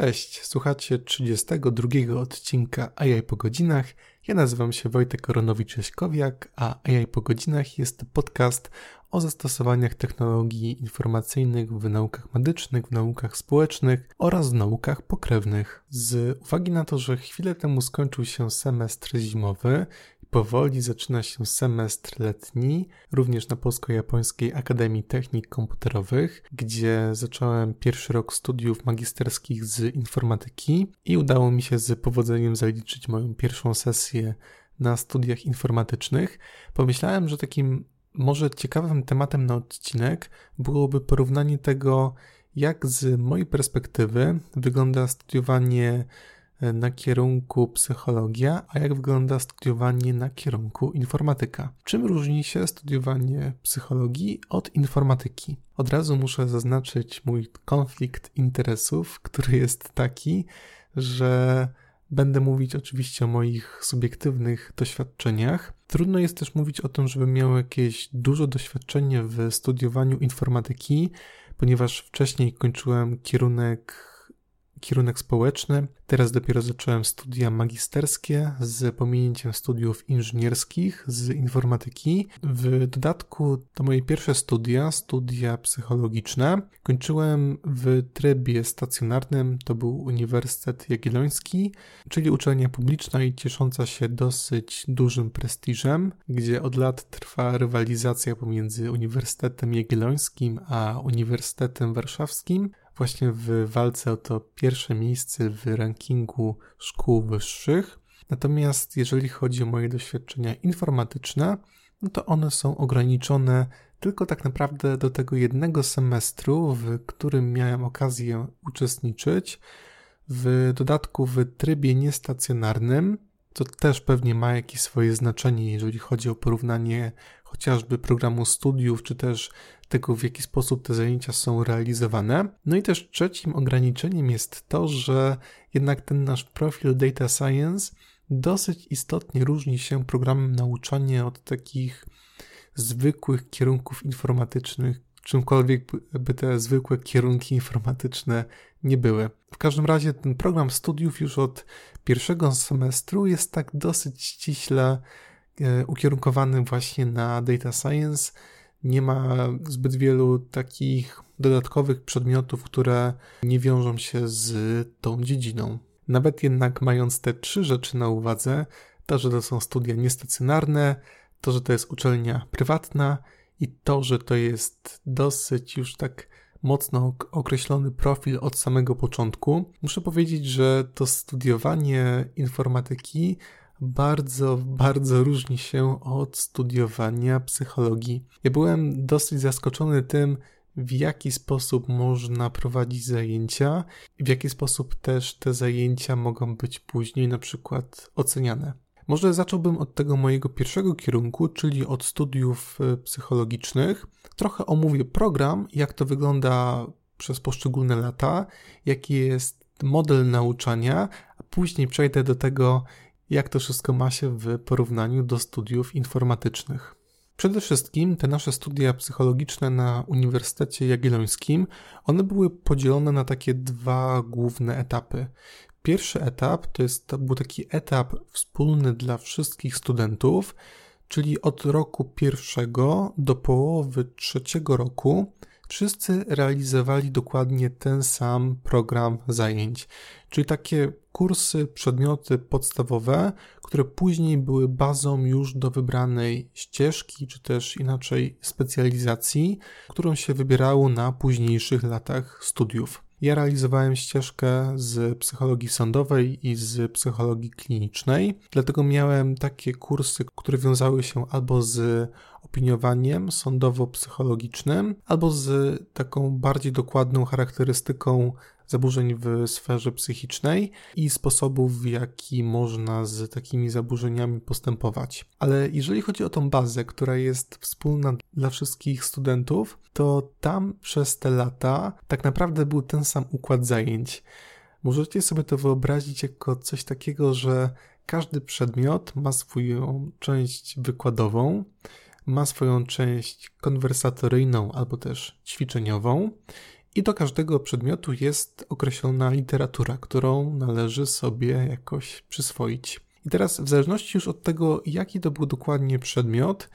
Cześć, słuchacie 32 odcinka AI po godzinach. Ja nazywam się Wojtek Koronowicz-Jaśkowiak, a AI po godzinach jest podcast o zastosowaniach technologii informacyjnych w naukach medycznych, w naukach społecznych oraz w naukach pokrewnych. Z uwagi na to, że chwilę temu skończył się semestr zimowy, Powoli zaczyna się semestr letni, również na Polsko-Japońskiej Akademii Technik Komputerowych, gdzie zacząłem pierwszy rok studiów magisterskich z informatyki i udało mi się z powodzeniem zaliczyć moją pierwszą sesję na studiach informatycznych. Pomyślałem, że takim może ciekawym tematem na odcinek byłoby porównanie tego, jak z mojej perspektywy wygląda studiowanie na kierunku psychologia, a jak wygląda studiowanie na kierunku informatyka. Czym różni się studiowanie psychologii od informatyki? Od razu muszę zaznaczyć mój konflikt interesów, który jest taki, że Będę mówić oczywiście o moich subiektywnych doświadczeniach. Trudno jest też mówić o tym, żebym miał jakieś duże doświadczenie w studiowaniu informatyki, ponieważ wcześniej kończyłem kierunek kierunek społeczny. Teraz dopiero zacząłem studia magisterskie z pominięciem studiów inżynierskich z informatyki. W dodatku to moje pierwsze studia, studia psychologiczne, kończyłem w trybie stacjonarnym. To był Uniwersytet Jagielloński, czyli uczelnia publiczna i ciesząca się dosyć dużym prestiżem, gdzie od lat trwa rywalizacja pomiędzy Uniwersytetem Jagiellońskim a Uniwersytetem Warszawskim właśnie w walce o to pierwsze miejsce w rankingu szkół wyższych. Natomiast jeżeli chodzi o moje doświadczenia informatyczne, no to one są ograniczone tylko tak naprawdę do tego jednego semestru, w którym miałem okazję uczestniczyć. W dodatku w trybie niestacjonarnym, to też pewnie ma jakieś swoje znaczenie, jeżeli chodzi o porównanie chociażby programu studiów, czy też tego, w jaki sposób te zajęcia są realizowane. No i też trzecim ograniczeniem jest to, że jednak ten nasz profil Data Science dosyć istotnie różni się programem nauczania od takich zwykłych kierunków informatycznych, czymkolwiek by te zwykłe kierunki informatyczne nie były. W każdym razie ten program studiów już od pierwszego semestru jest tak dosyć ściśle e, ukierunkowany właśnie na data science. Nie ma zbyt wielu takich dodatkowych przedmiotów, które nie wiążą się z tą dziedziną. Nawet jednak mając te trzy rzeczy na uwadze, to, że to są studia niestacjonarne, to, że to jest uczelnia prywatna i to, że to jest dosyć już tak mocno określony profil od samego początku. Muszę powiedzieć, że to studiowanie informatyki bardzo, bardzo różni się od studiowania psychologii. Ja byłem dosyć zaskoczony tym, w jaki sposób można prowadzić zajęcia i w jaki sposób też te zajęcia mogą być później na przykład oceniane. Może zacząłbym od tego mojego pierwszego kierunku, czyli od studiów e, psychologicznych. Trochę omówię program, jak to wygląda przez poszczególne lata, jaki jest model nauczania, a później przejdę do tego, jak to wszystko ma się w porównaniu do studiów informatycznych. Przede wszystkim te nasze studia psychologiczne na Uniwersytecie Jagiellońskim, one były podzielone na takie dwa główne etapy. Pierwszy etap to, jest, to był taki etap wspólny dla wszystkich studentów, czyli od roku pierwszego do połowy trzeciego roku wszyscy realizowali dokładnie ten sam program zajęć, czyli takie kursy, przedmioty podstawowe, które później były bazą już do wybranej ścieżki, czy też inaczej specjalizacji, którą się wybierało na późniejszych latach studiów. Ja realizowałem ścieżkę z psychologii sądowej i z psychologii klinicznej, dlatego miałem takie kursy, które wiązały się albo z opiniowaniem sądowo-psychologicznym, albo z taką bardziej dokładną charakterystyką zaburzeń w sferze psychicznej i sposobów, w jaki można z takimi zaburzeniami postępować. Ale jeżeli chodzi o tą bazę, która jest wspólna dla wszystkich studentów, to tam przez te lata tak naprawdę był ten sam układ zajęć. Możecie sobie to wyobrazić jako coś takiego, że każdy przedmiot ma swoją część wykładową, ma swoją część konwersatoryjną albo też ćwiczeniową I do każdego przedmiotu jest określona literatura, którą należy sobie jakoś przyswoić. I teraz, w zależności już od tego, jaki to był dokładnie przedmiot,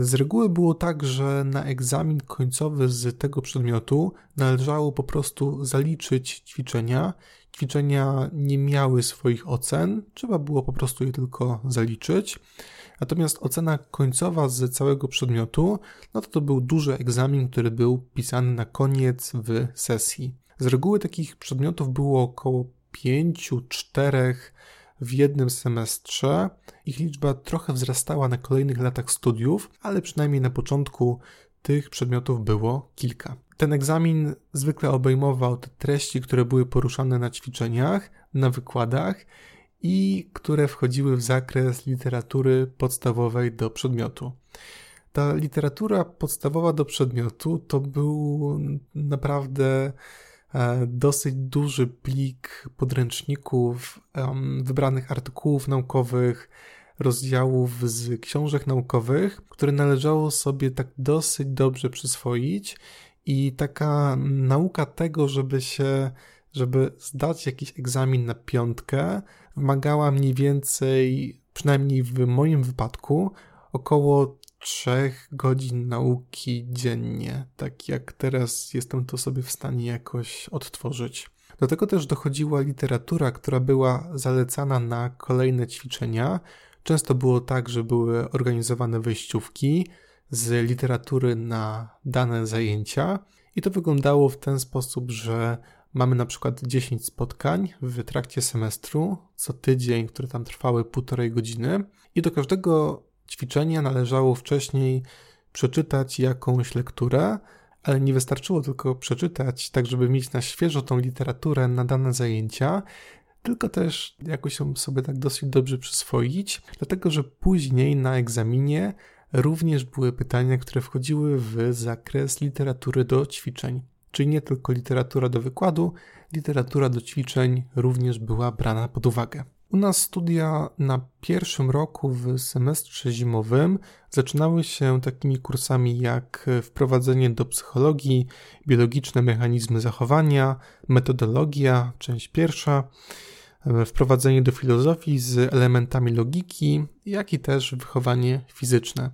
z reguły było tak, że na egzamin końcowy z tego przedmiotu należało po prostu zaliczyć ćwiczenia. Ćwiczenia nie miały swoich ocen, trzeba było po prostu je tylko zaliczyć. Natomiast ocena końcowa z całego przedmiotu, no to to był duży egzamin, który był pisany na koniec w sesji. Z reguły takich przedmiotów było około 5-4 w jednym semestrze. Ich liczba trochę wzrastała na kolejnych latach studiów, ale przynajmniej na początku tych przedmiotów było kilka. Ten egzamin zwykle obejmował te treści, które były poruszane na ćwiczeniach, na wykładach i które wchodziły w zakres literatury podstawowej do przedmiotu. Ta literatura podstawowa do przedmiotu to był naprawdę e, dosyć duży plik podręczników, wybranych artykułów naukowych, rozdziałów z książek naukowych, które należało sobie tak dosyć dobrze przyswoić i taka nauka tego, żeby się żeby zdać jakiś egzamin na piątkę, wymagała mniej więcej, przynajmniej w moim wypadku, około 3 godzin nauki dziennie, tak jak teraz jestem to sobie w stanie jakoś odtworzyć. Do tego też dochodziła literatura, która była zalecana na kolejne ćwiczenia. Często było tak, że były organizowane wejściówki z literatury na dane zajęcia, i to wyglądało w ten sposób, że Mamy na przykład 10 spotkań w trakcie semestru, co tydzień, które tam trwały półtorej godziny, i do każdego ćwiczenia należało wcześniej przeczytać jakąś lekturę, ale nie wystarczyło tylko przeczytać, tak żeby mieć na świeżo tą literaturę na dane zajęcia, tylko też jakoś ją sobie tak dosyć dobrze przyswoić, dlatego że później na egzaminie również były pytania, które wchodziły w zakres literatury do ćwiczeń. Czyli nie tylko literatura do wykładu, literatura do ćwiczeń również była brana pod uwagę. U nas studia na pierwszym roku w semestrze zimowym zaczynały się takimi kursami jak wprowadzenie do psychologii, biologiczne mechanizmy zachowania, metodologia, część pierwsza, wprowadzenie do filozofii z elementami logiki, jak i też wychowanie fizyczne.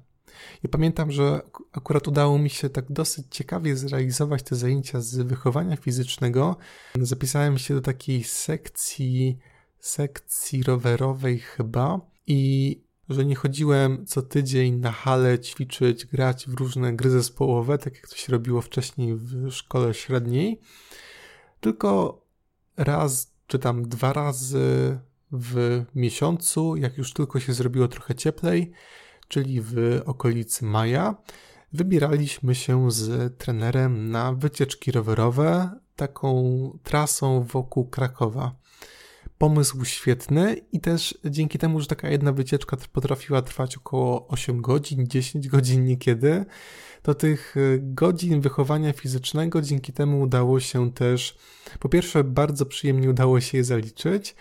I pamiętam, że akurat udało mi się tak dosyć ciekawie zrealizować te zajęcia z wychowania fizycznego. Zapisałem się do takiej sekcji, sekcji rowerowej chyba i że nie chodziłem co tydzień na halę ćwiczyć, grać w różne gry zespołowe, tak jak to się robiło wcześniej w szkole średniej, tylko raz czy tam dwa razy w miesiącu, jak już tylko się zrobiło trochę cieplej, czyli w okolicy maja, wybieraliśmy się z trenerem na wycieczki rowerowe taką trasą wokół Krakowa. Pomysł świetny i też dzięki temu, że taka jedna wycieczka potrafiła trwać około 8 godzin, 10 godzin niekiedy, to tych godzin wychowania fizycznego dzięki temu udało się też, po pierwsze, bardzo przyjemnie udało się je zaliczyć,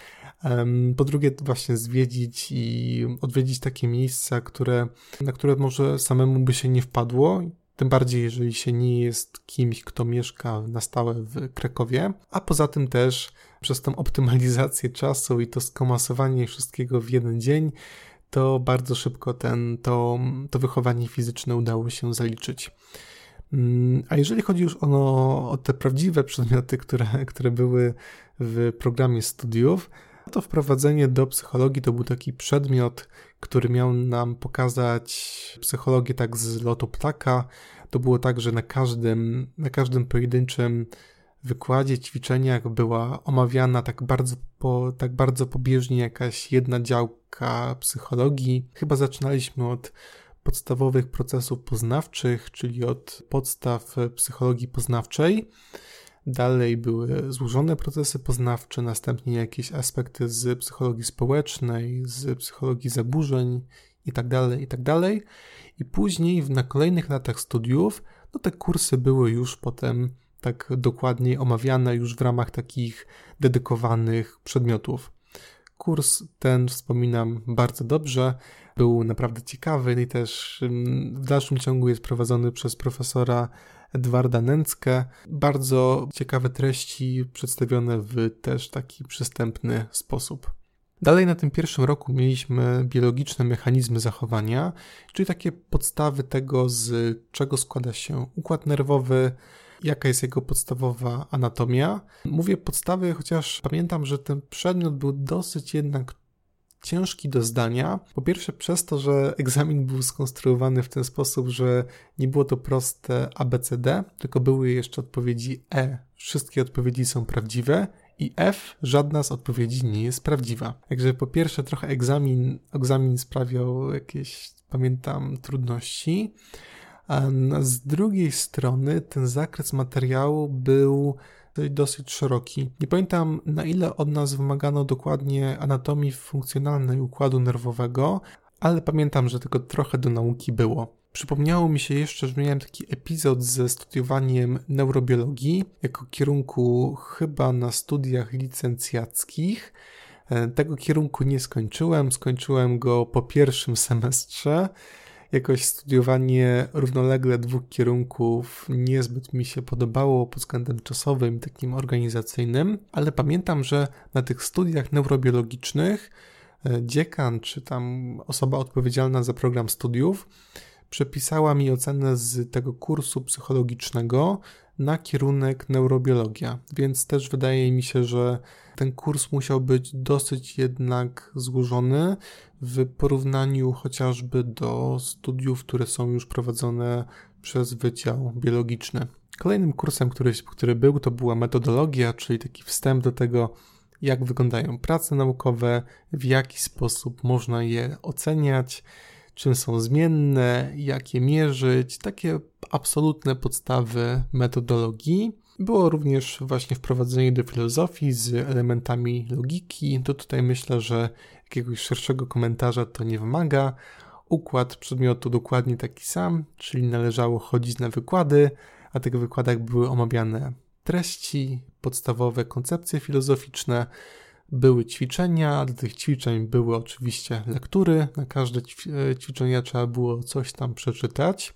po drugie, właśnie zwiedzić i odwiedzić takie miejsca, które, na które może samemu by się nie wpadło, tym bardziej jeżeli się nie jest kimś, kto mieszka na stałe w Krakowie, a poza tym też przez tą optymalizację czasu i to skomasowanie wszystkiego w jeden dzień, to bardzo szybko ten, to, to wychowanie fizyczne udało się zaliczyć. Mm, a jeżeli chodzi już o, o te prawdziwe przedmioty, które, które były w programie studiów, to wprowadzenie do psychologii to był taki przedmiot, który miał nam pokazać psychologię tak z lotu ptaka. To było tak, że na każdym, na każdym pojedynczym wykładzie, ćwiczeniach była omawiana tak bardzo, po, tak bardzo pobieżnie jakaś jedna działka psychologii. Chyba zaczynaliśmy od podstawowych procesów poznawczych, czyli od podstaw psychologii poznawczej. Dalej były złożone procesy poznawcze, następnie jakieś aspekty z psychologii społecznej, z psychologii zaburzeń itd., tak itd. Tak I później na kolejnych latach studiów, no te kursy były już potem tak dokładniej omawiane już w ramach takich dedykowanych przedmiotów. Kurs ten wspominam bardzo dobrze, był naprawdę ciekawy i też mm, w dalszym ciągu jest prowadzony przez profesora Edwarda Nęckę. Bardzo ciekawe treści przedstawione w też taki przystępny sposób. Dalej na tym pierwszym roku mieliśmy biologiczne mechanizmy zachowania, czyli takie podstawy tego, z czego składa się układ nerwowy, jaka jest jego podstawowa anatomia. Mówię podstawy, chociaż pamiętam, że ten przedmiot był dosyć jednak ciężki do zdania. Po pierwsze, przez to, że egzamin był skonstruowany w ten sposób, że nie było to proste ABCD, tylko były jeszcze odpowiedzi E. Wszystkie odpowiedzi są prawdziwe i F, żadna z odpowiedzi nie jest prawdziwa. Także po pierwsze trochę egzamin, egzamin sprawiał jakieś, pamiętam, trudności, a z drugiej strony ten zakres materiału był dosyć szeroki. Nie pamiętam na ile od nas wymagano dokładnie anatomii funkcjonalnej układu nerwowego, ale pamiętam, że tylko trochę do nauki było. Przypomniało mi się jeszcze, że miałem taki epizod ze studiowaniem neurobiologii jako kierunku chyba na studiach licencjackich. E, tego kierunku nie skończyłem, skończyłem go po pierwszym semestrze. Jakoś studiowanie równolegle dwóch kierunków niezbyt mi się podobało pod względem czasowym, takim organizacyjnym, ale pamiętam, że na tych studiach neurobiologicznych e, dziekan czy tam osoba odpowiedzialna za program studiów przepisała mi ocenę z tego kursu psychologicznego na kierunek neurobiologia, więc też wydaje mi się, że ten kurs musiał być dosyć jednak złożony w porównaniu chociażby do studiów, które są już prowadzone przez Wydział Biologiczny. Kolejnym kursem, który, który był, to była metodologia, czyli taki wstęp do tego, jak wyglądają prace naukowe, w jaki sposób można je oceniać, czym są zmienne, jak je mierzyć, takie absolutne podstawy metodologii. Było również właśnie wprowadzenie do filozofii z elementami logiki. To tutaj myślę, że jakiegoś szerszego komentarza to nie wymaga. Układ przedmiotu dokładnie taki sam, czyli należało chodzić na wykłady, a tych wykładach były omawiane treści, podstawowe koncepcje filozoficzne, były ćwiczenia, do tych ćwiczeń były oczywiście lektury, na każde e, ćwiczenie trzeba było coś tam przeczytać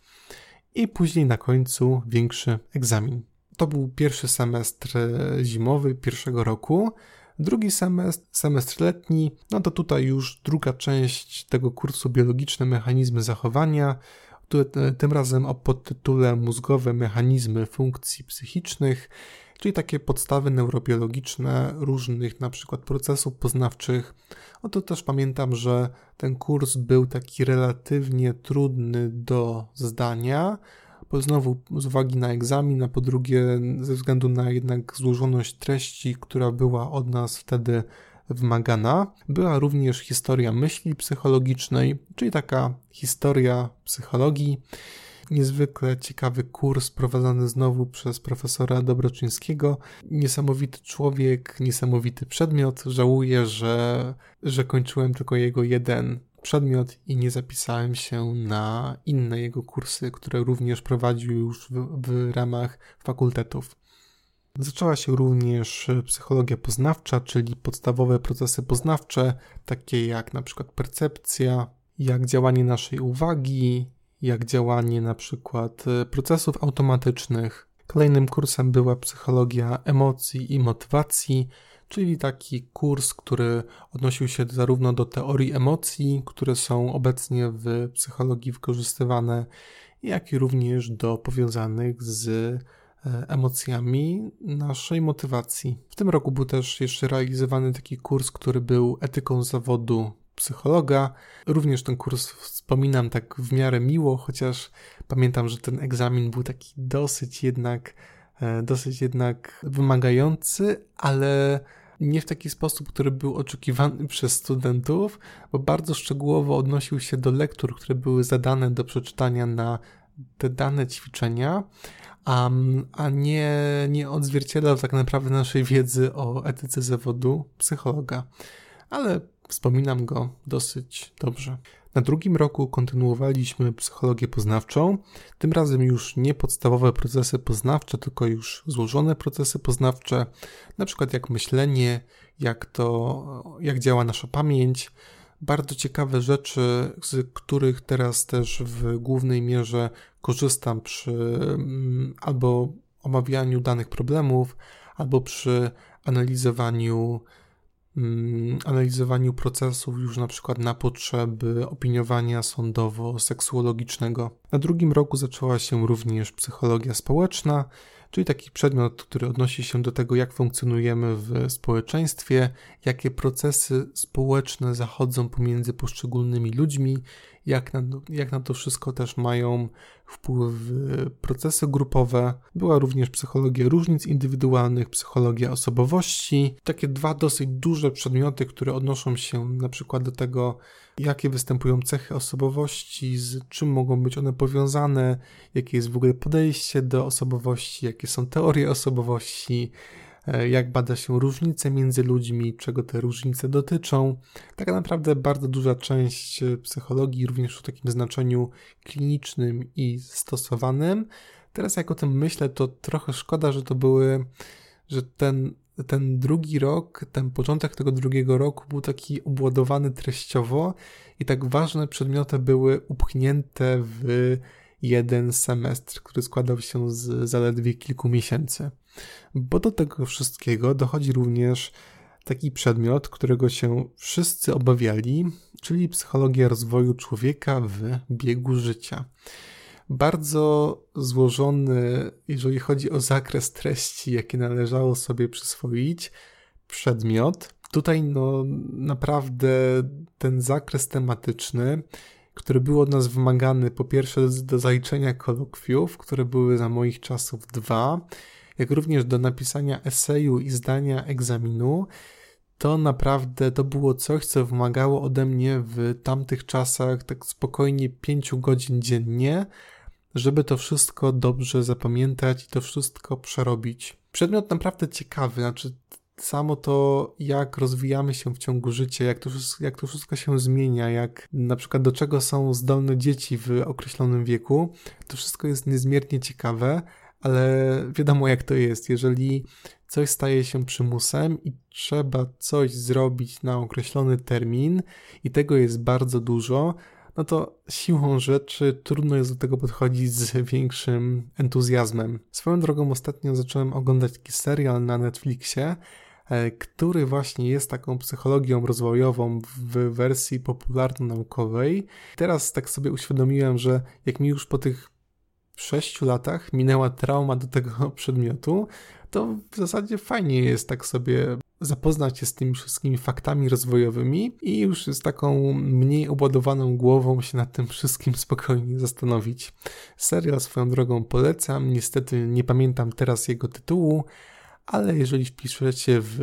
i później na końcu większy egzamin. To był pierwszy semestr e, zimowy pierwszego roku. Drugi semestr, semestr letni, no to tutaj już druga część tego kursu biologiczne mechanizmy zachowania, e, tym razem o podtytule Mózgowe mechanizmy funkcji psychicznych czyli takie podstawy neurobiologiczne różnych na przykład procesów poznawczych. O to też pamiętam, że ten kurs był taki relatywnie trudny do zdania, bo znowu z uwagi na egzamin, a po drugie ze względu na jednak złożoność treści, która była od nas wtedy wymagana. Była również historia myśli psychologicznej, czyli taka historia psychologii niezwykle ciekawy kurs prowadzony znowu przez profesora Dobroczyńskiego. Niesamowity człowiek, niesamowity przedmiot. Żałuję, że, że kończyłem tylko jego jeden przedmiot i nie zapisałem się na inne jego kursy, które również prowadził już w, w ramach fakultetów. Zaczęła się również psychologia poznawcza, czyli podstawowe procesy poznawcze, takie jak na przykład percepcja, jak działanie naszej uwagi, jak działanie na przykład e, procesów automatycznych. Kolejnym kursem była psychologia emocji i motywacji, czyli taki kurs, który odnosił się zarówno do teorii emocji, które są obecnie w psychologii wykorzystywane, jak i również do powiązanych z e, emocjami naszej motywacji. W tym roku był też jeszcze realizowany taki kurs, który był etyką zawodu psychologa. Również ten kurs wspominam tak w miarę miło, chociaż pamiętam, że ten egzamin był taki dosyć jednak, dosyć jednak wymagający, ale nie w taki sposób, który był oczekiwany przez studentów, bo bardzo szczegółowo odnosił się do lektur, które były zadane do przeczytania na te dane ćwiczenia, a, a nie, nie odzwierciedlał tak naprawdę naszej wiedzy o etyce zawodu psychologa. Ale Wspominam go dosyć dobrze. Na drugim roku kontynuowaliśmy psychologię poznawczą, tym razem już nie podstawowe procesy poznawcze, tylko już złożone procesy poznawcze, na przykład jak myślenie, jak to, jak działa nasza pamięć. bardzo ciekawe rzeczy, z których teraz też w głównej mierze korzystam przy mm, albo omawianiu danych problemów, albo przy analizowaniu analizowaniu procesów już na przykład na potrzeby opiniowania sądowo-seksuologicznego. Na drugim roku zaczęła się również psychologia społeczna, czyli taki przedmiot, który odnosi się do tego, jak funkcjonujemy w społeczeństwie, jakie procesy społeczne zachodzą pomiędzy poszczególnymi ludźmi, jak na, jak na to wszystko też mają wpływ procesy grupowe. Była również psychologia różnic indywidualnych, psychologia osobowości. Takie dwa dosyć duże przedmioty, które odnoszą się na przykład do tego, jakie występują cechy osobowości, z czym mogą być one powiązane, jakie jest w ogóle podejście do osobowości, jakie są teorie osobowości, jak bada się różnice między ludźmi, czego te różnice dotyczą. Taka naprawdę bardzo duża część e, psychologii, również w takim znaczeniu klinicznym i stosowanym. Teraz jak o tym myślę, to trochę szkoda, że to były, że ten ten drugi rok, ten początek tego drugiego roku był taki obładowany treściowo i tak ważne przedmioty były upchnięte w jeden semestr, który składał się z zaledwie kilku miesięcy. Bo do tego wszystkiego dochodzi również taki przedmiot, którego się wszyscy obawiali, czyli psychologia rozwoju człowieka w biegu życia bardzo złożony, jeżeli chodzi o zakres treści, jakie należało sobie przyswoić, przedmiot. Tutaj no naprawdę ten zakres tematyczny, który był od nas wymagany po pierwsze do zaliczenia kolokwiów, które były za moich czasów dwa, jak również do napisania eseju i zdania egzaminu, to naprawdę to było coś, co wymagało ode mnie w tamtych czasach tak spokojnie 5 godzin dziennie, żeby to wszystko dobrze zapamiętać i to wszystko przerobić. Przedmiot naprawdę ciekawy, znaczy samo to, jak rozwijamy się w ciągu życia, jak to, jak to wszystko się zmienia, jak na przykład do czego są zdolne dzieci w określonym wieku, to wszystko jest niezmiernie ciekawe, ale wiadomo jak to jest. Jeżeli coś staje się przymusem i trzeba coś zrobić na określony termin i tego jest bardzo dużo, no to siłą rzeczy trudno jest do tego podchodzić z większym entuzjazmem. Swoją drogą ostatnio zacząłem oglądać taki serial na Netflixie, który właśnie jest taką psychologią rozwojową w wersji popularno-naukowej. Teraz tak sobie uświadomiłem, że jak mi już po tych sześciu latach minęła trauma do tego przedmiotu, to w zasadzie fajnie jest tak sobie zapoznać się z tymi wszystkimi faktami rozwojowymi i już z taką mniej obładowaną głową się nad tym wszystkim spokojnie zastanowić. Serial swoją drogą polecam, niestety nie pamiętam teraz jego tytułu, ale jeżeli wpiszecie w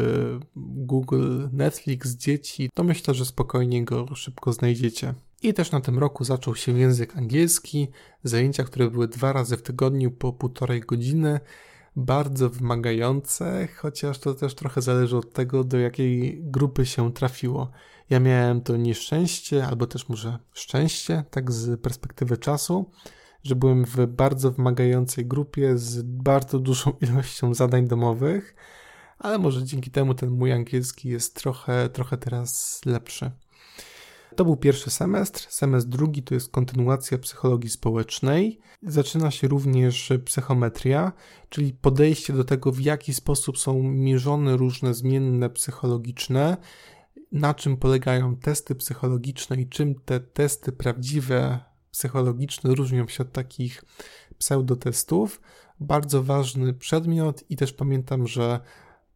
Google Netflix dzieci, to myślę, że spokojnie go szybko znajdziecie. I też na tym roku zaczął się język angielski, zajęcia, które były dwa razy w tygodniu po półtorej godziny bardzo wymagające, chociaż to też trochę zależy od tego, do jakiej grupy się trafiło. Ja miałem to nieszczęście, albo też może szczęście, tak z perspektywy czasu, że byłem w bardzo wymagającej grupie z bardzo dużą ilością zadań domowych, ale może dzięki temu ten mój angielski jest trochę, trochę teraz lepszy. To był pierwszy semestr. Semestr drugi to jest kontynuacja psychologii społecznej. Zaczyna się również psychometria, czyli podejście do tego, w jaki sposób są mierzone różne zmienne psychologiczne, na czym polegają testy psychologiczne i czym te testy prawdziwe psychologiczne różnią się od takich pseudotestów. Bardzo ważny przedmiot i też pamiętam, że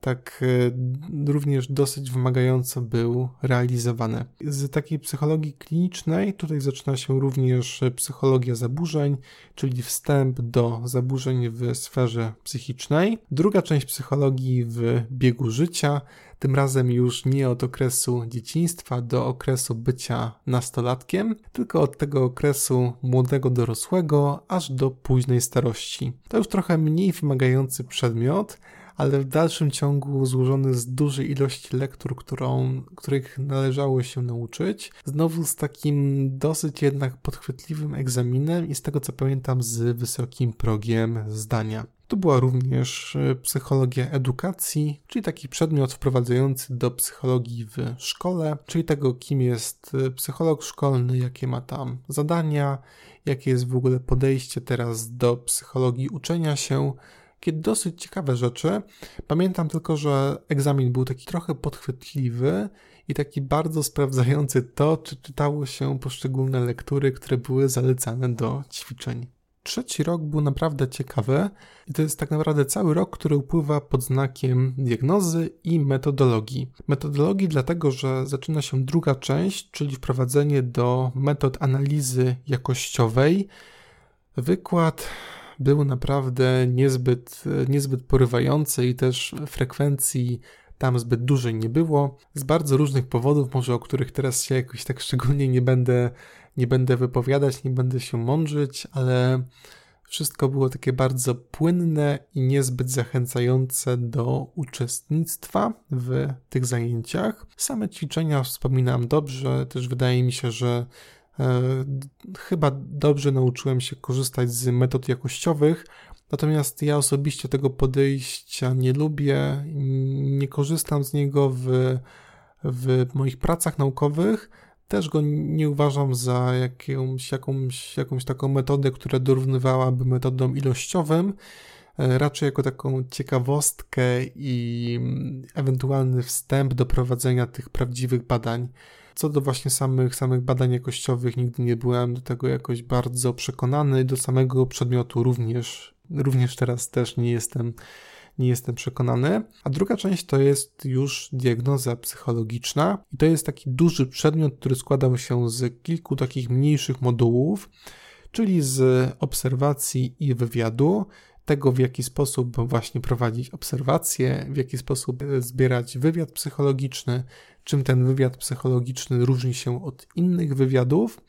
tak e, również dosyć wymagająco był realizowany. Z takiej psychologii klinicznej tutaj zaczyna się również psychologia zaburzeń, czyli wstęp do zaburzeń w sferze psychicznej. Druga część psychologii w biegu życia, tym razem już nie od okresu dzieciństwa do okresu bycia nastolatkiem, tylko od tego okresu młodego dorosłego aż do późnej starości. To już trochę mniej wymagający przedmiot, ale w dalszym ciągu złożony z dużej ilości lektur, którą, których należało się nauczyć. Znowu z takim dosyć jednak podchwytliwym egzaminem i z tego co pamiętam z wysokim progiem zdania. Tu była również e, psychologia edukacji, czyli taki przedmiot wprowadzający do psychologii w szkole, czyli tego, kim jest e, psycholog szkolny, jakie ma tam zadania, jakie jest w ogóle podejście teraz do psychologii uczenia się, kiedy dosyć ciekawe rzeczy. Pamiętam tylko, że egzamin był taki trochę podchwytliwy i taki bardzo sprawdzający to, czy czytało się poszczególne lektury, które były zalecane do ćwiczeń. Trzeci rok był naprawdę ciekawy i to jest tak naprawdę cały rok, który upływa pod znakiem diagnozy i metodologii. Metodologii dlatego, że zaczyna się druga część, czyli wprowadzenie do metod analizy jakościowej. Wykład był naprawdę niezbyt, niezbyt porywający i też frekwencji tam zbyt dużej nie było. Z bardzo różnych powodów, może o których teraz się jakoś tak szczególnie nie będę, nie będę wypowiadać, nie będę się mądrzyć, ale wszystko było takie bardzo płynne i niezbyt zachęcające do uczestnictwa w tych zajęciach. Same ćwiczenia wspominam dobrze, też wydaje mi się, że chyba dobrze nauczyłem się korzystać z metod jakościowych, Natomiast ja osobiście tego podejścia nie lubię, nie korzystam z niego w, w moich pracach naukowych. Też go nie uważam za jakąś, jakąś, jakąś taką metodę, która dorównywałaby metodom ilościowym. E, raczej jako taką ciekawostkę i ewentualny wstęp do prowadzenia tych prawdziwych badań. Co do właśnie samych, samych badań jakościowych, nigdy nie byłem do tego jakoś bardzo przekonany. Do samego przedmiotu również również teraz też nie jestem, nie jestem przekonany. A druga część to jest już diagnoza psychologiczna i to jest taki duży przedmiot, który składał się z kilku takich mniejszych modułów, czyli z obserwacji i wywiadu, tego w jaki sposób właśnie prowadzić obserwacje, w jaki sposób zbierać wywiad psychologiczny, czym ten wywiad psychologiczny różni się od innych wywiadów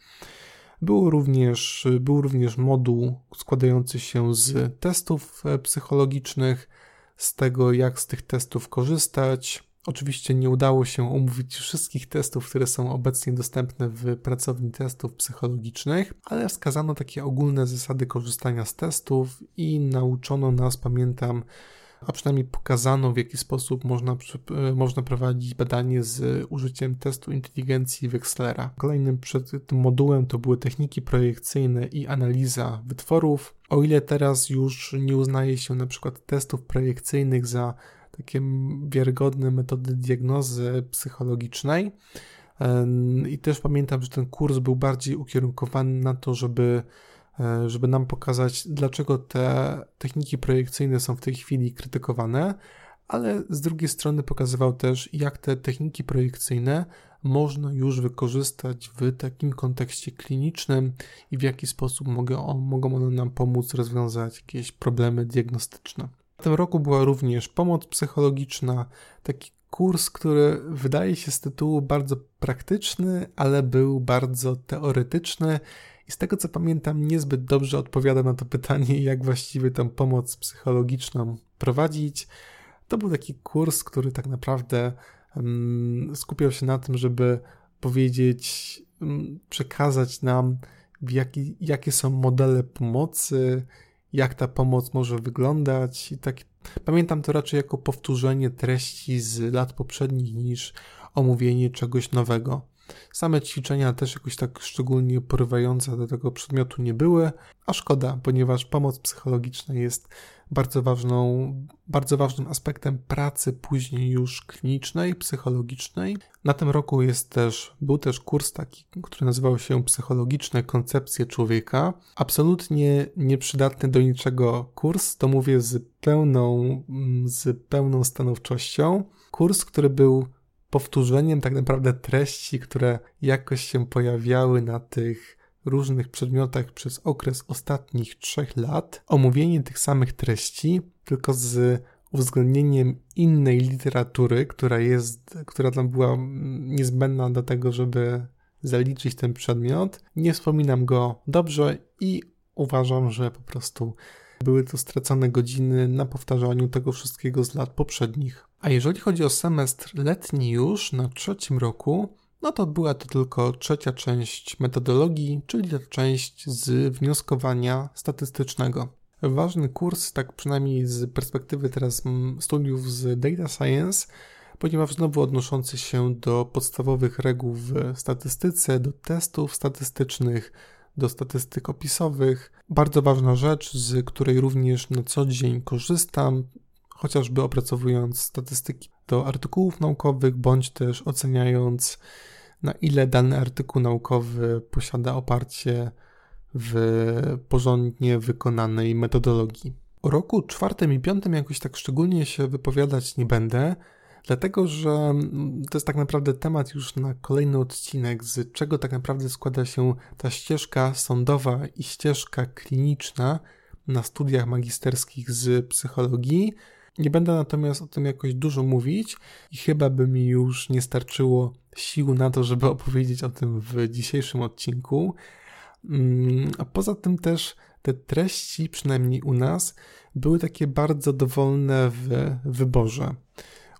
był również, był również moduł składający się z testów e, psychologicznych, z tego jak z tych testów korzystać. Oczywiście nie udało się omówić wszystkich testów, które są obecnie dostępne w pracowni testów psychologicznych, ale wskazano takie ogólne zasady korzystania z testów i nauczono nas, pamiętam, a przynajmniej pokazano, w jaki sposób można, e, można prowadzić badanie z użyciem testu inteligencji Wechslera. Kolejnym przed tym modułem to były techniki projekcyjne i analiza wytworów. O ile teraz już nie uznaje się na przykład testów projekcyjnych za takie wiarygodne metody diagnozy psychologicznej, i też pamiętam, że ten kurs był bardziej ukierunkowany na to, żeby E, żeby nam pokazać, dlaczego te techniki projekcyjne są w tej chwili krytykowane, ale z drugiej strony pokazywał też, jak te techniki projekcyjne można już wykorzystać w takim kontekście klinicznym i w jaki sposób mogą, mogą one nam pomóc rozwiązać jakieś problemy diagnostyczne. W tym roku była również pomoc psychologiczna, taki kurs, który wydaje się z tytułu bardzo praktyczny, ale był bardzo teoretyczny i z tego co pamiętam, niezbyt dobrze odpowiada na to pytanie, jak właściwie tą pomoc psychologiczną prowadzić. To był taki kurs, który tak naprawdę um, skupiał się na tym, żeby powiedzieć, um, przekazać nam, jaki, jakie są modele pomocy, jak ta pomoc może wyglądać. I tak, pamiętam to raczej jako powtórzenie treści z lat poprzednich niż omówienie czegoś nowego. Same ćwiczenia też jakoś tak szczególnie porywające do tego przedmiotu nie były, a szkoda, ponieważ pomoc psychologiczna jest bardzo ważną, bardzo ważnym aspektem pracy później już klinicznej, psychologicznej. Na tym roku jest też, był też kurs taki, który nazywał się Psychologiczne koncepcje człowieka. Absolutnie nieprzydatny do niczego kurs, to mówię z pełną, z pełną stanowczością. Kurs, który był powtórzeniem tak naprawdę treści, które jakoś się pojawiały na tych różnych przedmiotach przez okres ostatnich trzech lat, omówienie tych samych treści, tylko z uwzględnieniem innej literatury, która jest, która tam była niezbędna do tego, żeby zaliczyć ten przedmiot. Nie wspominam go dobrze i uważam, że po prostu były to stracone godziny na powtarzaniu tego wszystkiego z lat poprzednich. A jeżeli chodzi o semestr letni już na trzecim roku, no to była to tylko trzecia część metodologii, czyli ta część z wnioskowania statystycznego. Ważny kurs, tak przynajmniej z perspektywy teraz studiów z data science, ponieważ znowu odnoszący się do podstawowych reguł w statystyce, do testów statystycznych, do statystyk opisowych. Bardzo ważna rzecz, z której również na co dzień korzystam, chociażby opracowując statystyki do artykułów naukowych, bądź też oceniając, na ile dany artykuł naukowy posiada oparcie w porządnie wykonanej metodologii. O roku czwartym i piątym jakoś tak szczególnie się wypowiadać nie będę, dlatego że to jest tak naprawdę temat już na kolejny odcinek, z czego tak naprawdę składa się ta ścieżka sądowa i ścieżka kliniczna na studiach magisterskich z psychologii. Nie będę natomiast o tym jakoś dużo mówić i chyba by mi już nie starczyło sił na to, żeby opowiedzieć o tym w dzisiejszym odcinku. Mm, a poza tym też te treści, przynajmniej u nas, były takie bardzo dowolne w wyborze.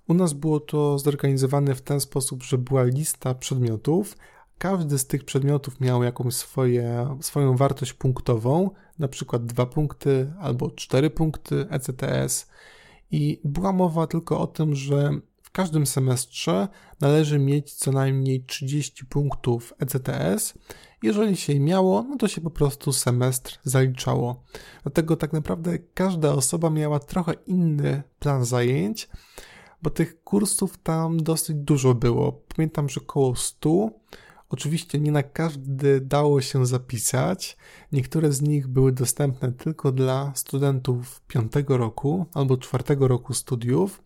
U nas było to zorganizowane w ten sposób, że była lista przedmiotów. Każdy z tych przedmiotów miał jakąś swoje, swoją wartość punktową, na przykład dwa punkty albo cztery punkty ECTS. I była mowa tylko o tym, że w każdym semestrze należy mieć co najmniej 30 punktów ECTS. Jeżeli się miało, no to się po prostu semestr zaliczało. Dlatego tak naprawdę każda osoba miała trochę inny plan zajęć bo tych kursów tam dosyć dużo było. Pamiętam, że około 100. Oczywiście nie na każdy dało się zapisać. Niektóre z nich były dostępne tylko dla studentów piątego roku albo czwartego roku studiów.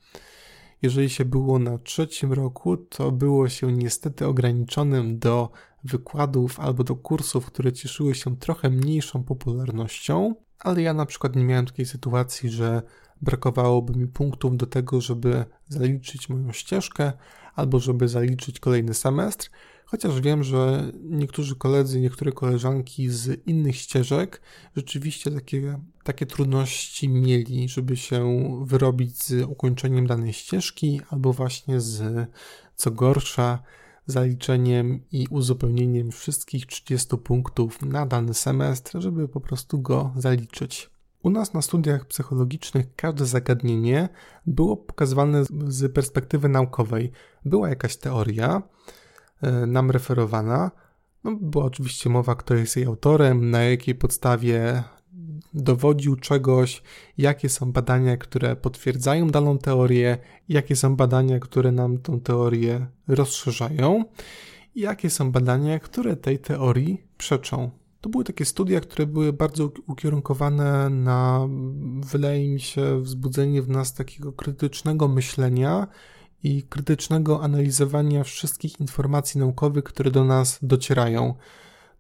Jeżeli się było na trzecim roku, to było się niestety ograniczonym do wykładów albo do kursów, które cieszyły się trochę mniejszą popularnością, ale ja na przykład nie miałem takiej sytuacji, że brakowałoby mi punktów do tego, żeby zaliczyć moją ścieżkę albo żeby zaliczyć kolejny semestr, chociaż wiem, że niektórzy koledzy, niektóre koleżanki z innych ścieżek rzeczywiście takie, takie trudności mieli, żeby się wyrobić z ukończeniem danej ścieżki albo właśnie z, co gorsza, zaliczeniem i uzupełnieniem wszystkich 30 punktów na dany semestr, żeby po prostu go zaliczyć. U nas na studiach psychologicznych każde zagadnienie było pokazywane z perspektywy naukowej. Była jakaś teoria e, nam referowana. No, była oczywiście mowa, kto jest jej autorem, na jakiej podstawie dowodził czegoś, jakie są badania, które potwierdzają daną teorię, jakie są badania, które nam tą teorię rozszerzają, i jakie są badania, które tej teorii przeczą. To były takie studia, które były bardzo ukierunkowane na, wydaje mi się, wzbudzenie w nas takiego krytycznego myślenia i krytycznego analizowania wszystkich informacji naukowych, które do nas docierają.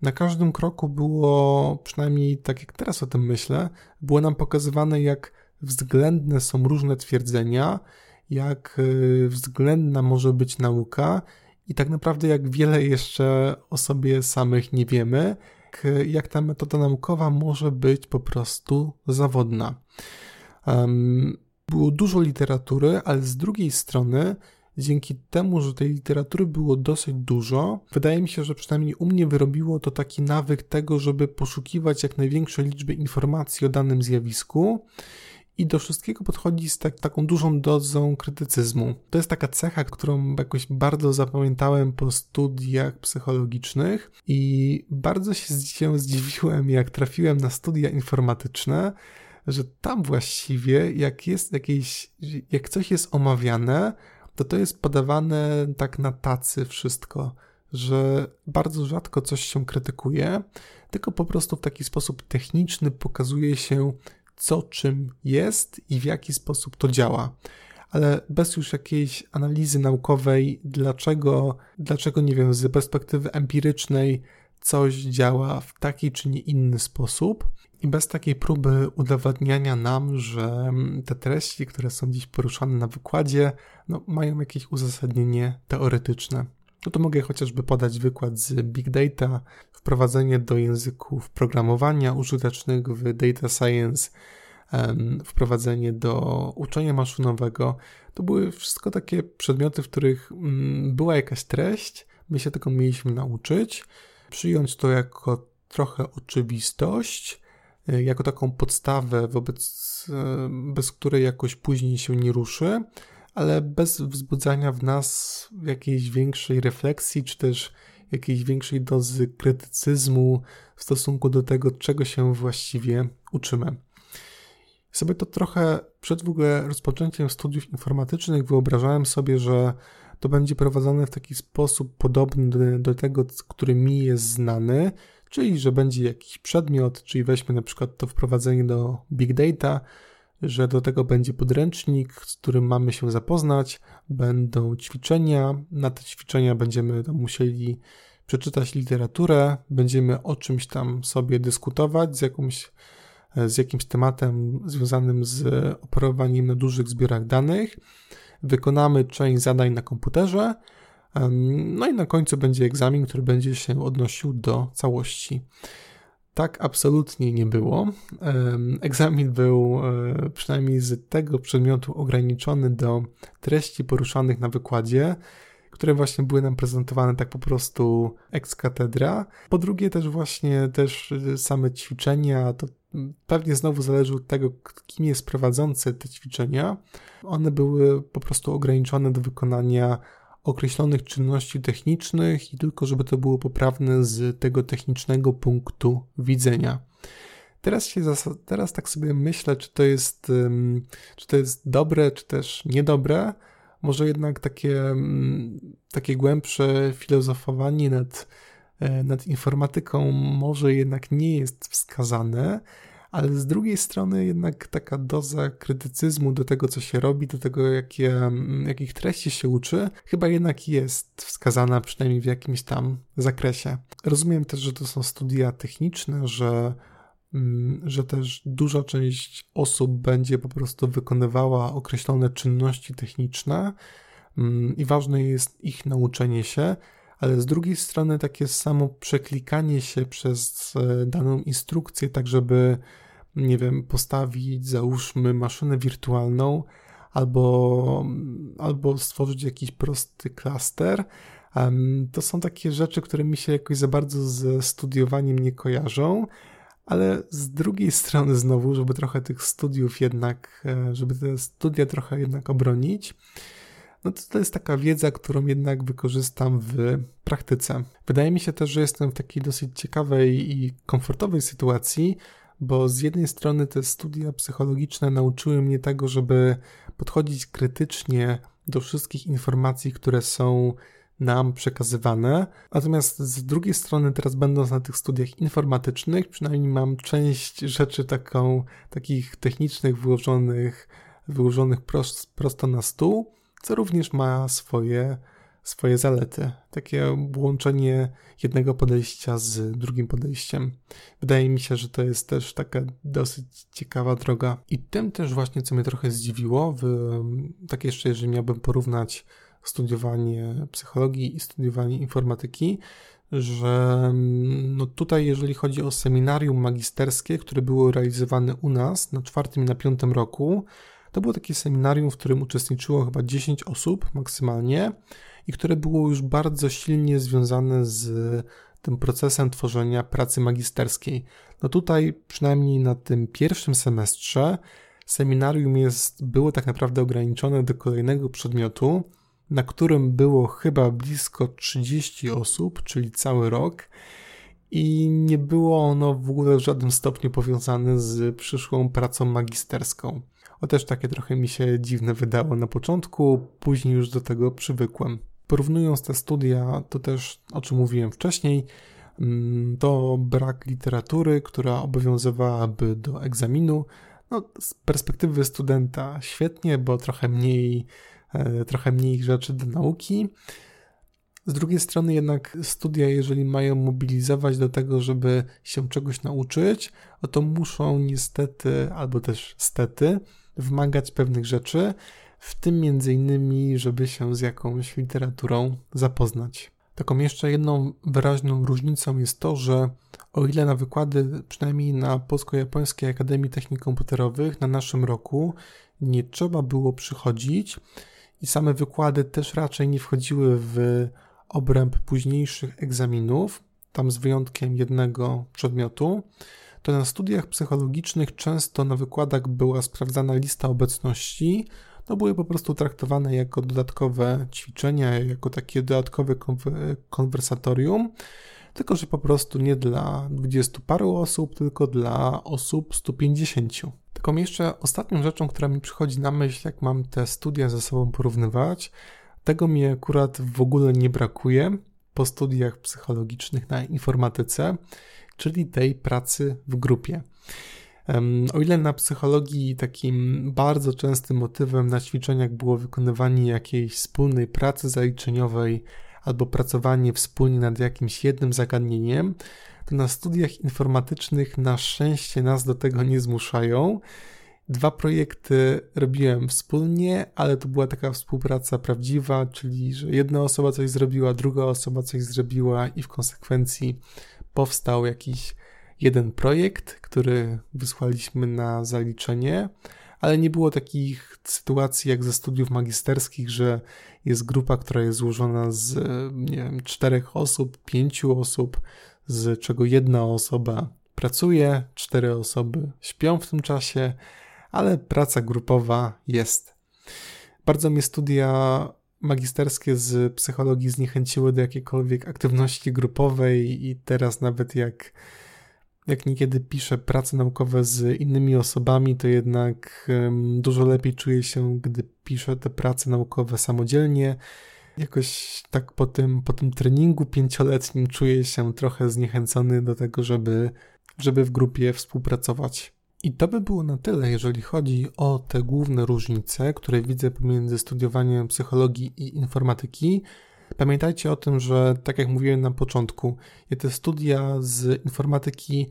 Na każdym kroku było, przynajmniej tak jak teraz o tym myślę, było nam pokazywane, jak względne są różne twierdzenia, jak y, względna może być nauka i tak naprawdę jak wiele jeszcze o sobie samych nie wiemy jak, jak ta metoda naukowa może być po prostu zawodna. Um, było dużo literatury, ale z drugiej strony, dzięki temu, że tej literatury było dosyć dużo, wydaje mi się, że przynajmniej u mnie wyrobiło to taki nawyk tego, żeby poszukiwać jak największej liczby informacji o danym zjawisku i do wszystkiego podchodzi z tak, taką dużą dozą krytycyzmu. To jest taka cecha, którą jakoś bardzo zapamiętałem po studiach psychologicznych i bardzo się, się zdziwiłem, jak trafiłem na studia informatyczne, że tam właściwie jak jest jakieś, jak coś jest omawiane, to to jest podawane tak na tacy wszystko, że bardzo rzadko coś się krytykuje, tylko po prostu w taki sposób techniczny pokazuje się co czym jest i w jaki sposób to działa. Ale bez już jakiejś analizy naukowej, dlaczego, dlaczego nie wiem, z perspektywy empirycznej coś działa w taki czy nie inny sposób, i bez takiej próby udowadniania nam, że te treści, które są dziś poruszane na wykładzie, no, mają jakieś uzasadnienie teoretyczne. No to mogę chociażby podać wykład z Big Data, wprowadzenie do języków programowania użytecznych w Data Science, wprowadzenie do uczenia maszynowego. To były wszystko takie przedmioty, w których mm, była jakaś treść, my się tego mieliśmy nauczyć, przyjąć to jako trochę oczywistość, e, jako taką podstawę, wobec, e, bez której jakoś później się nie ruszy, ale bez wzbudzania w nas jakiejś większej refleksji, czy też jakiejś większej dozy krytycyzmu w stosunku do tego, czego się właściwie uczymy. Sobie to trochę przed w ogóle rozpoczęciem studiów informatycznych wyobrażałem sobie, że to będzie prowadzone w taki sposób podobny do, tego, który mi jest znany, czyli że będzie jakiś przedmiot, czyli weźmy na przykład to wprowadzenie do big data, że do tego będzie podręcznik, z którym mamy się zapoznać, będą ćwiczenia, na te ćwiczenia będziemy musieli przeczytać literaturę, będziemy o czymś tam sobie dyskutować z, jakąś, z jakimś tematem związanym z operowaniem na dużych zbiorach danych, wykonamy część zadań na komputerze, no i na końcu będzie egzamin, który będzie się odnosił do całości. Tak absolutnie nie było. Egzamin był e, przynajmniej z tego przedmiotu ograniczony do treści poruszanych na wykładzie, które właśnie były nam prezentowane tak po prostu ex cathedra. Po drugie też właśnie też same ćwiczenia, to pewnie znowu zależy od tego, kim jest prowadzący te ćwiczenia. One były po prostu ograniczone do wykonania określonych czynności technicznych i tylko, żeby to było poprawne z tego technicznego punktu widzenia. Teraz, się teraz tak sobie myślę, czy to, jest, czy to jest dobre, czy też niedobre. Może jednak takie, takie głębsze filozofowanie nad, e, nad informatyką może jednak nie jest wskazane, ale z drugiej strony jednak taka doza krytycyzmu do tego, co się robi, do tego, jakie, mm, jakich treści się uczy, chyba jednak jest wskazana przynajmniej w jakimś tam zakresie. Rozumiem też, że to są studia techniczne, że mm, że też duża część osób będzie po prostu wykonywała określone czynności techniczne mm, i ważne jest ich nauczenie się, ale z drugiej strony takie samo przeklikanie się przez e, daną instrukcję, tak żeby nie wiem, postawić, załóżmy, maszynę wirtualną albo, albo stworzyć jakiś prosty klaster. To są takie rzeczy, które mi się jakoś za bardzo ze studiowaniem nie kojarzą, ale z drugiej strony znowu, żeby trochę tych studiów jednak, e, żeby te studia trochę jednak obronić, no to to jest taka wiedza, którą jednak wykorzystam w praktyce. Wydaje mi się też, że jestem w takiej dosyć ciekawej i komfortowej sytuacji, bo z jednej strony te studia psychologiczne nauczyły mnie tego, żeby podchodzić krytycznie do wszystkich informacji, które są nam przekazywane. Natomiast z drugiej strony, teraz będąc na tych studiach informatycznych, przynajmniej mam część rzeczy taką, takich technicznych wyłożonych, wyłożonych prost, prosto na stół, co również ma swoje swoje zalety. Takie łączenie jednego podejścia z drugim podejściem. Wydaje mi się, że to jest też taka dosyć ciekawa droga. I tym też właśnie, co mnie trochę zdziwiło, w, tak jeszcze, jeżeli miałbym porównać studiowanie psychologii i studiowanie informatyki, że no tutaj, jeżeli chodzi o seminarium magisterskie, które było realizowane u nas na czwartym i na piątym roku, to było takie seminarium, w którym uczestniczyło chyba 10 osób maksymalnie i które było już bardzo silnie związane z tym procesem tworzenia pracy magisterskiej. No tutaj, przynajmniej na tym pierwszym semestrze, seminarium jest, było tak naprawdę ograniczone do kolejnego przedmiotu, na którym było chyba blisko 30 osób, czyli cały rok, i nie było ono w ogóle w żadnym stopniu powiązane z przyszłą pracą magisterską. O też takie trochę mi się dziwne wydało na początku, później już do tego przywykłem. Porównując te studia, to też o czym mówiłem wcześniej, mm, to brak literatury, która obowiązywałaby do egzaminu. No, z perspektywy studenta świetnie, bo trochę mniej, e, trochę mniej rzeczy do nauki. Z drugiej strony jednak studia, jeżeli mają mobilizować do tego, żeby się czegoś nauczyć, to muszą niestety, albo też stety, wymagać pewnych rzeczy, w tym między innymi, żeby się z jakąś literaturą zapoznać. Taką jeszcze jedną wyraźną różnicą jest to, że O ile na wykłady, przynajmniej na Polsko-Japońskiej Akademii Technik Komputerowych na naszym roku, nie trzeba było przychodzić i same wykłady też raczej nie wchodziły w obręb późniejszych egzaminów, tam z wyjątkiem jednego przedmiotu, to na studiach psychologicznych często na wykładach była sprawdzana lista obecności, no były po prostu traktowane jako dodatkowe ćwiczenia, jako takie dodatkowe konwersatorium, tylko że po prostu nie dla dwudziestu paru osób, tylko dla osób 150. Tylko jeszcze ostatnią rzeczą, która mi przychodzi na myśl, jak mam te studia ze sobą porównywać, tego mi akurat w ogóle nie brakuje po studiach psychologicznych na informatyce, czyli tej pracy w grupie. O ile na psychologii takim bardzo częstym motywem na ćwiczeniach było wykonywanie jakiejś wspólnej pracy zaliczeniowej albo pracowanie wspólnie nad jakimś jednym zagadnieniem, to na studiach informatycznych na szczęście nas do tego nie zmuszają. Dwa projekty robiłem wspólnie, ale to była taka współpraca prawdziwa, czyli że jedna osoba coś zrobiła, druga osoba coś zrobiła i w konsekwencji powstał jakiś jeden projekt, który wysłaliśmy na zaliczenie, ale nie było takich sytuacji jak ze studiów magisterskich, że jest grupa, która jest złożona z nie wiem, czterech osób, pięciu osób, z czego jedna osoba pracuje, cztery osoby śpią w tym czasie, ale praca grupowa jest. Bardzo mnie studia magisterskie z psychologii zniechęciły do jakiejkolwiek aktywności grupowej i teraz nawet jak jak niekiedy piszę prace naukowe z innymi osobami, to jednak dużo lepiej czuję się, gdy piszę te prace naukowe samodzielnie. Jakoś tak po tym, po tym treningu pięcioletnim czuję się trochę zniechęcony do tego, żeby, żeby w grupie współpracować. I to by było na tyle, jeżeli chodzi o te główne różnice, które widzę pomiędzy studiowaniem psychologii i informatyki. Pamiętajcie o tym, że tak jak mówiłem na początku, ja te studia z informatyki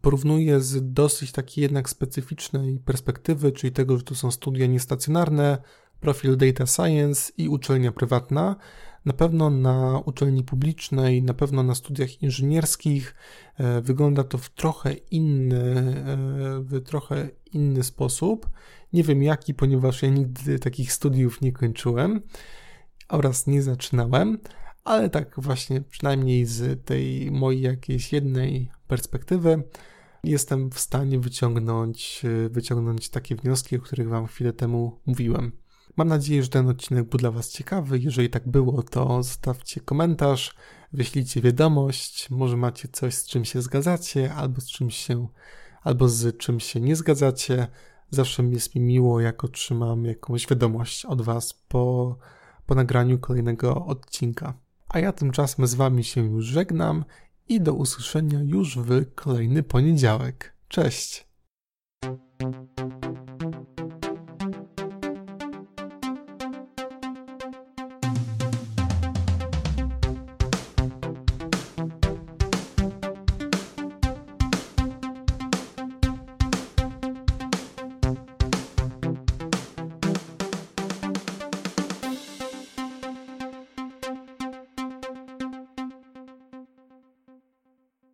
porównuję z dosyć takiej jednak specyficznej perspektywy, czyli tego, że to są studia niestacjonarne, profil data science i uczelnia prywatna. Na pewno na uczelni publicznej, na pewno na studiach inżynierskich e, wygląda to w trochę inny, e, w trochę inny sposób. Nie wiem jaki, ponieważ ja nigdy takich studiów nie kończyłem oraz nie zaczynałem, ale tak właśnie przynajmniej z tej mojej jakiejś jednej perspektywy jestem w stanie wyciągnąć, wyciągnąć takie wnioski, o których Wam chwilę temu mówiłem. Mam nadzieję, że ten odcinek był dla Was ciekawy. Jeżeli tak było, to zostawcie komentarz, wyślijcie wiadomość. Może macie coś, z czym się zgadzacie, albo z czymś się, albo z czym się nie zgadzacie. Zawsze jest mi miło, jak otrzymam jakąś wiadomość od Was po, po nagraniu kolejnego odcinka. A ja tymczasem z Wami się już żegnam i do usłyszenia już w kolejny poniedziałek. Cześć!